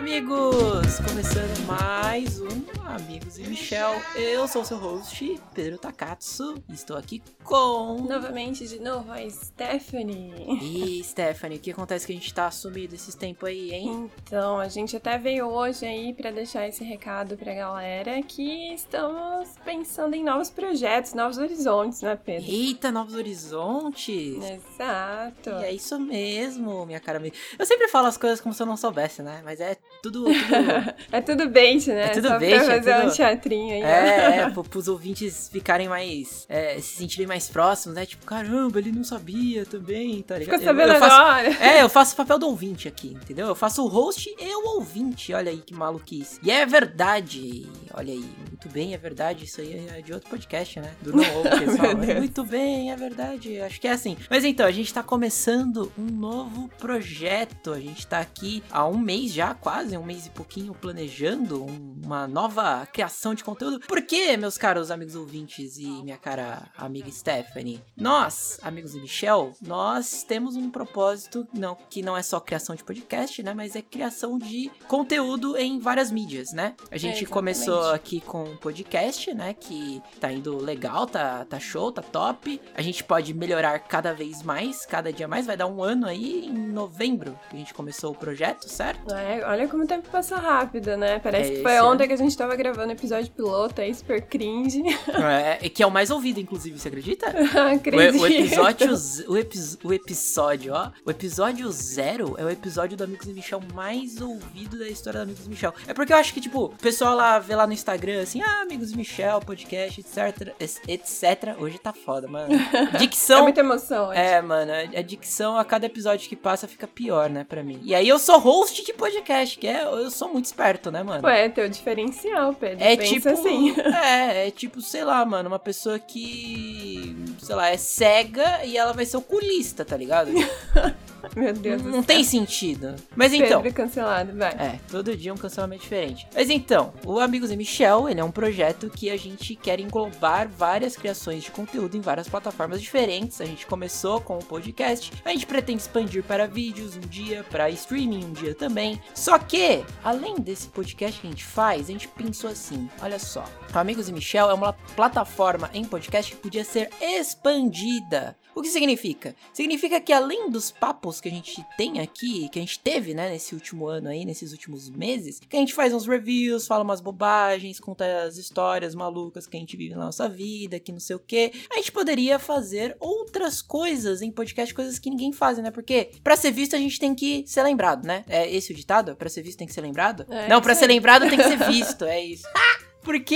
Amigos! Começando mais um e Michel. Eu sou o seu host, Pedro Takatsu, e estou aqui com. Novamente, de novo, a Stephanie. E Stephanie, o que acontece que a gente tá sumido esses tempos aí, hein? Então, a gente até veio hoje aí para deixar esse recado pra galera que estamos pensando em novos projetos, novos horizontes, né, Pedro? Eita, novos horizontes! Exato. E é isso mesmo, minha cara. Eu sempre falo as coisas como se eu não soubesse, né? Mas é tudo. tudo... é tudo bait, né? É tudo Só bait, pra é fazer tudo- um teatrinho aí. É, é, pro, pros ouvintes ficarem mais. é, se sentirem mais próximos, né? Tipo, caramba, ele não sabia também, tá ligado? Eu- sabendo eu faço- agora. É, eu faço o papel do ouvinte aqui, entendeu? Eu faço o host e o ouvinte. Olha aí que maluquice. E é verdade. Olha aí, muito bem, é verdade. Isso aí é de outro podcast, né? Do Não. Meu Deus. Muito bem, é verdade. Acho que é assim. Mas então, a gente tá começando um novo projeto. A gente tá aqui há um mês já, quase, um mês e pouquinho, planejando um- uma nova criação de conteúdo. Por quê, meus caros amigos ouvintes e minha cara amiga Stephanie? Nós, amigos de Michel, nós temos um propósito não, que não é só criação de podcast, né? Mas é criação de conteúdo em várias mídias, né? A gente exatamente. começou aqui com um podcast, né? Que tá indo legal, tá, tá show, tá top. A gente pode melhorar cada vez mais, cada dia mais. Vai dar um ano aí em novembro que a gente começou o projeto, certo? É, olha como o tempo passa rápido, né? Parece É, que foi esse ontem que a gente tava gravando o episódio piloto aí, super cringe. é, que é o mais ouvido, inclusive, você acredita? O, Acredito. o episódio, z- o, epi- o episódio, ó. O episódio zero é o episódio do Amigos e Michel mais ouvido da história do Amigos e Michel. É porque eu acho que, tipo, o pessoal lá vê lá no Instagram assim, ah, Amigos Michel, podcast, etc, etc. Hoje tá foda, mano. É Dicção. muita emoção. hoje. É, mano, a a dicção a cada episódio que passa fica pior, né, pra mim. E aí eu sou host de podcast, que é, eu sou muito esperto, né, mano? Ué, teu diferencial, Pedro. É Pensa tipo. assim. É, é tipo, sei lá, mano, uma pessoa que. Sei lá, é cega e ela vai ser oculista, tá ligado? Meu Deus não não tem sentido. Mas então. Pedro cancelado, vai. É, todo dia um cancelamento diferente. Mas então, o Amigos e Michel, ele é um projeto que a gente quer englobar várias criações de conteúdo em várias plataformas diferentes. A gente começou com o podcast, a gente pretende expandir para vídeos um dia, para streaming um dia também. Só que, além desse podcast que a gente faz, a gente pensou assim, olha só. O Amigos e Michel é uma plataforma em podcast que podia ser expandida. O que significa? Significa que além dos papos que a gente tem aqui, que a gente teve, né, nesse último ano aí, nesses últimos meses, que a gente faz uns reviews, fala umas bobagens, conta as histórias malucas que a gente vive na nossa vida, que não sei o que, a gente poderia fazer outras coisas em podcast, coisas que ninguém faz, né? Porque pra ser visto a gente tem que ser lembrado, né? É esse o ditado? Pra ser visto tem que ser lembrado? É, não, pra ser lembrado tem que ser visto, é isso. Porque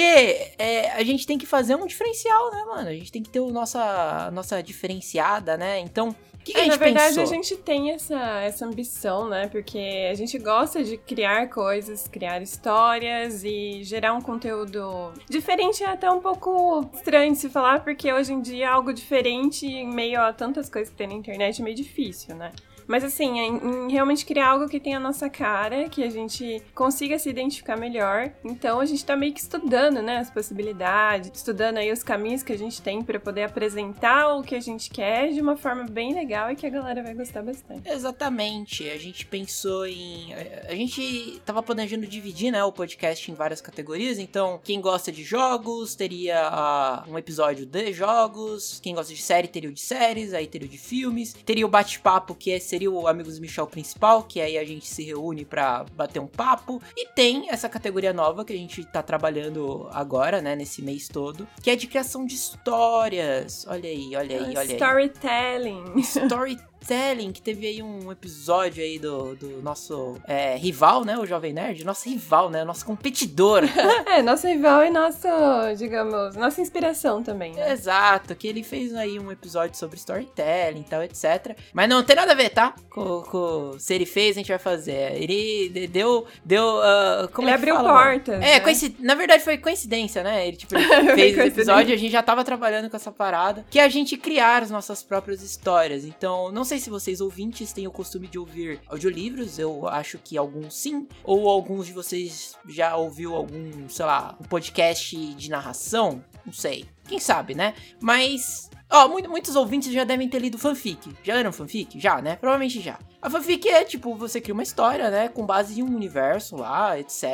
é, a gente tem que fazer um diferencial, né, mano? A gente tem que ter o nossa, nossa diferenciada, né? Então, o que, que É, a gente na verdade, pensou? a gente tem essa, essa ambição, né? Porque a gente gosta de criar coisas, criar histórias e gerar um conteúdo diferente é até um pouco estranho de se falar, porque hoje em dia algo diferente em meio a tantas coisas que tem na internet é meio difícil, né? Mas assim, em, em realmente criar algo que tenha a nossa cara, que a gente consiga se identificar melhor. Então a gente tá meio que estudando, né, as possibilidades, estudando aí os caminhos que a gente tem pra poder apresentar o que a gente quer de uma forma bem legal e que a galera vai gostar bastante. Exatamente, a gente pensou em. a- gente tava planejando dividir, né, o podcast em várias categorias. Então, quem gosta de jogos teria ah, um episódio de jogos. Quem gosta de série teria o de séries, aí teria o de filmes. Teria o bate-papo, que é- seria o Amigos Michel principal, que aí a gente se reúne pra bater um papo. E tem essa categoria nova que a gente tá trabalhando agora, né, nesse mês todo, que é de criação de histórias. Olha aí, olha aí, olha aí. Storytelling. Storytelling, que teve aí um episódio aí do, do nosso é, rival, né? O Jovem Nerd. Nosso rival, né? Nosso competidor. é, nosso rival e nosso, digamos, nossa inspiração também, né? Exato, que ele fez aí um episódio sobre storytelling e tal, etc. Mas não tem nada a ver, tá? Com, com se ele fez, a gente vai fazer. Ele de- deu. deu ah, como Ele é abriu portas. É, né? coinci- na verdade foi coincidência, né? Ele, tipo, ele fez esse episódio, a gente já tava trabalhando com essa parada, que é a gente criar as nossas próprias histórias. Então, não sei se vocês ouvintes têm o costume de ouvir audiolivros, eu acho que alguns sim, ou alguns de vocês já ouviu algum, sei lá, um podcast de narração, não sei. Quem sabe, né? Mas Ó, muitos ouvintes já devem ter lido fanfic. Já leram fanfic? Já, né? Provavelmente já. A fanfic é tipo, você cria uma história, né? Com base em um universo lá, etc.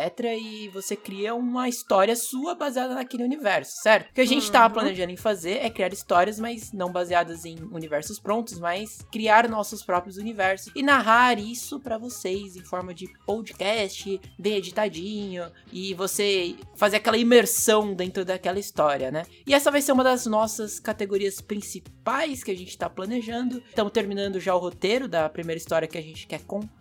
E você cria uma história sua baseada naquele universo, certo? O que a gente uhum. tava planejando em fazer é criar histórias, mas não baseadas em universos prontos, mas criar nossos próprios universos e narrar isso para vocês em forma de podcast, bem editadinho, e você fazer aquela imersão dentro daquela história, né? E essa vai ser uma das nossas categorias principais que a gente tá planejando. Estamos terminando já o roteiro da primeira história que a gente quer contar,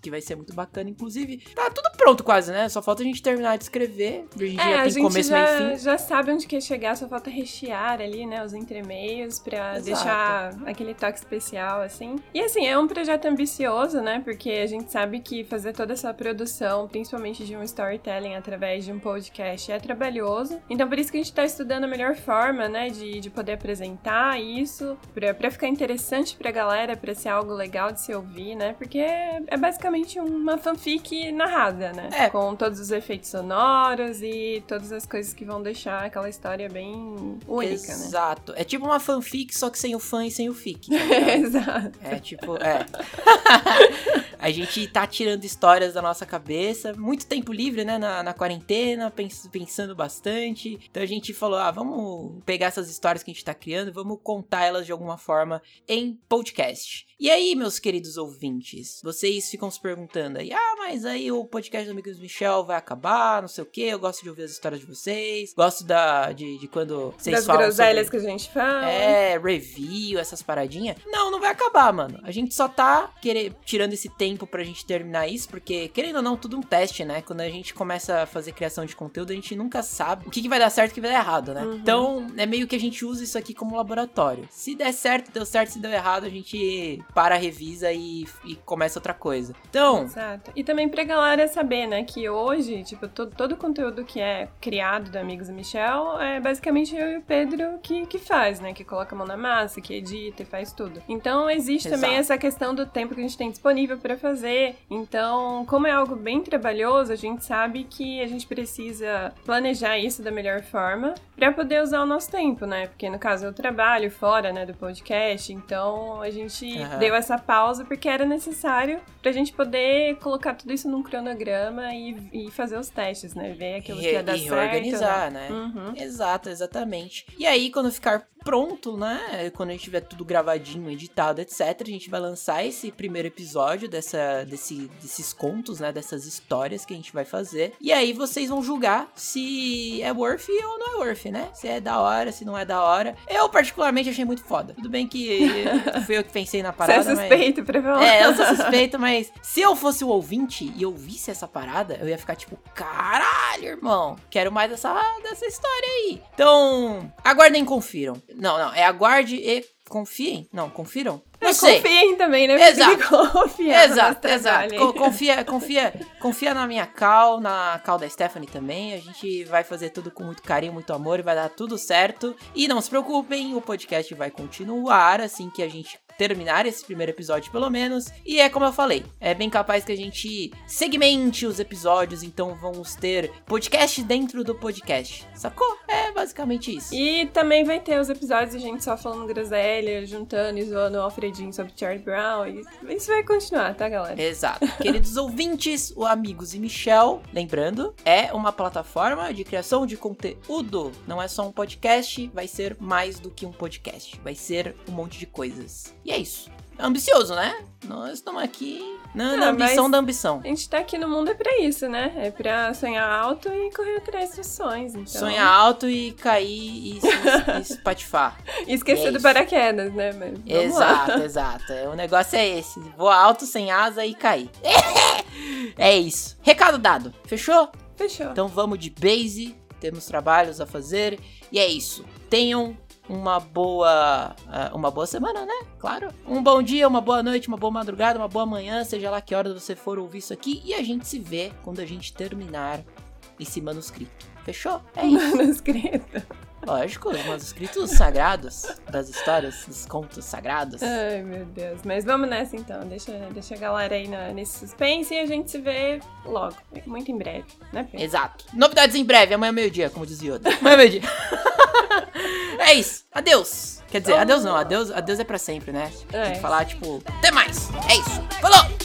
que vai ser muito bacana, inclusive. Tá tudo pronto quase, né? Só falta a gente terminar de escrever. Hoje em é, dia tem começo, já, meio fim. já sabe onde quer chegar, só falta rechear ali, né? Os entremeios pra Exato. deixar aquele toque especial, assim. E assim, é um projeto ambicioso, né? Porque a gente sabe que fazer toda essa produção, principalmente de um storytelling através de um podcast, é trabalhoso. Então por isso que a gente tá estudando a melhor forma, né? De, de poder apresentar isso, pra, pra ficar interessante pra galera, pra ser algo legal de se ouvir ouvir, né? Porque é basicamente uma fanfic narrada, né? É. Com todos os efeitos sonoros e todas as coisas que vão deixar aquela história bem única, Exato. né? Exato. É tipo uma fanfic, só que sem o fã e sem o fic. Tá Exato. É tipo, é. a gente tá tirando histórias da nossa cabeça, muito tempo livre, né? Na, na quarentena, pens pensando bastante. Então a gente falou, ah, vamos pegar essas histórias que a gente tá criando, vamos contar elas de alguma forma em podcast. E aí, meus queridos ouvintes, vocês ficam se perguntando aí, ah, mas aí o podcast do Amigos Michel vai acabar, não sei o que, eu gosto de ouvir as histórias de vocês, gosto da de, de quando vocês das falam groselhas sobre, que a gente fala. É, review, essas paradinhas. Não, não vai acabar, mano. A gente só tá querer, tirando esse tempo pra gente terminar isso, porque, querendo ou não, tudo um teste, né? Quando a gente começa a fazer criação de conteúdo, a gente nunca sabe o que, que vai dar certo e o que vai dar errado, né? Uhum. Então, é meio que a gente usa isso aqui como laboratório. Se der certo, deu certo, se deu errado, a gente para, revisa e, e começa outra coisa. Então. Exato. E também pra galera saber, né, que hoje, tipo, todo, todo o conteúdo que é criado do Amigos e Michel é basicamente eu e o Pedro que, que faz, né? Que coloca a mão na massa, que edita e faz tudo. Então existe Exato. também essa questão do tempo que a gente tem disponível para fazer. Então, como é algo bem trabalhoso, a gente sabe que a gente precisa planejar isso da melhor forma para poder usar o nosso tempo, né? Porque no caso eu trabalho fora, né, do podcast, então a gente uhum. deu essa pausa porque era necessário pra gente poder colocar tudo isso num cronograma e, e fazer os testes, né? Ver aquilo e, que ia dar e certo. E organizar, né? Uhum. Exato, exatamente. E aí, quando ficar pronto, né? Quando a gente tiver tudo gravadinho, editado, etc., a gente vai lançar esse primeiro episódio dessa, desse, desses contos, né? Dessas histórias que a gente vai fazer. E aí vocês vão julgar se é worth ou não é worth, né? Se é da hora, se não é da hora. Eu, particularmente, achei muito foda. Tudo bem que fui eu que pensei na parada. Você é suspeito, mas... pra É, eu sou suspeito, mas se eu fosse o ouvinte e eu visse essa parada, eu ia ficar tipo, caralho, irmão, quero mais dessa, dessa história aí. Então, aguardem e confiram. Não, não, é aguarde e confiem. Não, confiram? Não é, sei. Confiem também, né? Exato. Confia exato, exato. confia, confia, confia na minha cal, na cal da Stephanie também. A gente vai fazer tudo com muito carinho, muito amor e vai dar tudo certo. E não se preocupem, o podcast vai continuar assim que a gente terminar esse primeiro episódio, pelo menos. E é como eu falei, é bem capaz que a gente segmente os episódios, então vamos ter podcast dentro do podcast. Sacou? É basicamente isso. E também vai ter os episódios a gente só falando groselha, juntando e zoando o Alfredinho sobre Charlie Brown. E isso vai continuar, tá, galera? Exato. Queridos ouvintes, o Amigos e Michel, lembrando, é uma plataforma de criação de conteúdo. Não é só um podcast, vai ser mais do que um podcast. Vai ser um monte de coisas. E é isso. É ambicioso, né? Nós estamos aqui na, na ambição da ambição. A gente tá aqui no mundo é pra isso, né? É pra sonhar alto e correr atrás dos sonhos. Então... Sonhar alto e cair e, se, e espatifar. E esquecer é do paraquedas, né? Mas exato, lá. exato. O negócio é esse. Voar alto, sem asa e cair. É isso. Recado dado. Fechou? Fechou. Então vamos de base. Temos trabalhos a fazer. E é isso. Tenham uma boa uh, uma boa semana, né? Claro. Um bom dia, uma boa noite, uma boa madrugada, uma boa manhã, seja lá que hora você for ouvir isso aqui e a gente se vê quando a gente terminar esse manuscrito. Fechou? É isso. Manuscrito. Lógico, os manuscritos sagrados das histórias, dos contos sagrados. Ai, meu Deus. Mas vamos nessa então. Deixa, deixa a galera aí na, nesse suspense e a gente se vê logo. Muito em breve, né, Pedro? Exato. Novidades em breve, amanhã é meio-dia, como dizia outro. Amanhã é meio-dia. é isso. Adeus. Quer dizer, adeus não, adeus, adeus é pra sempre, né? É. Tem que falar, tipo, até mais. É isso. Falou!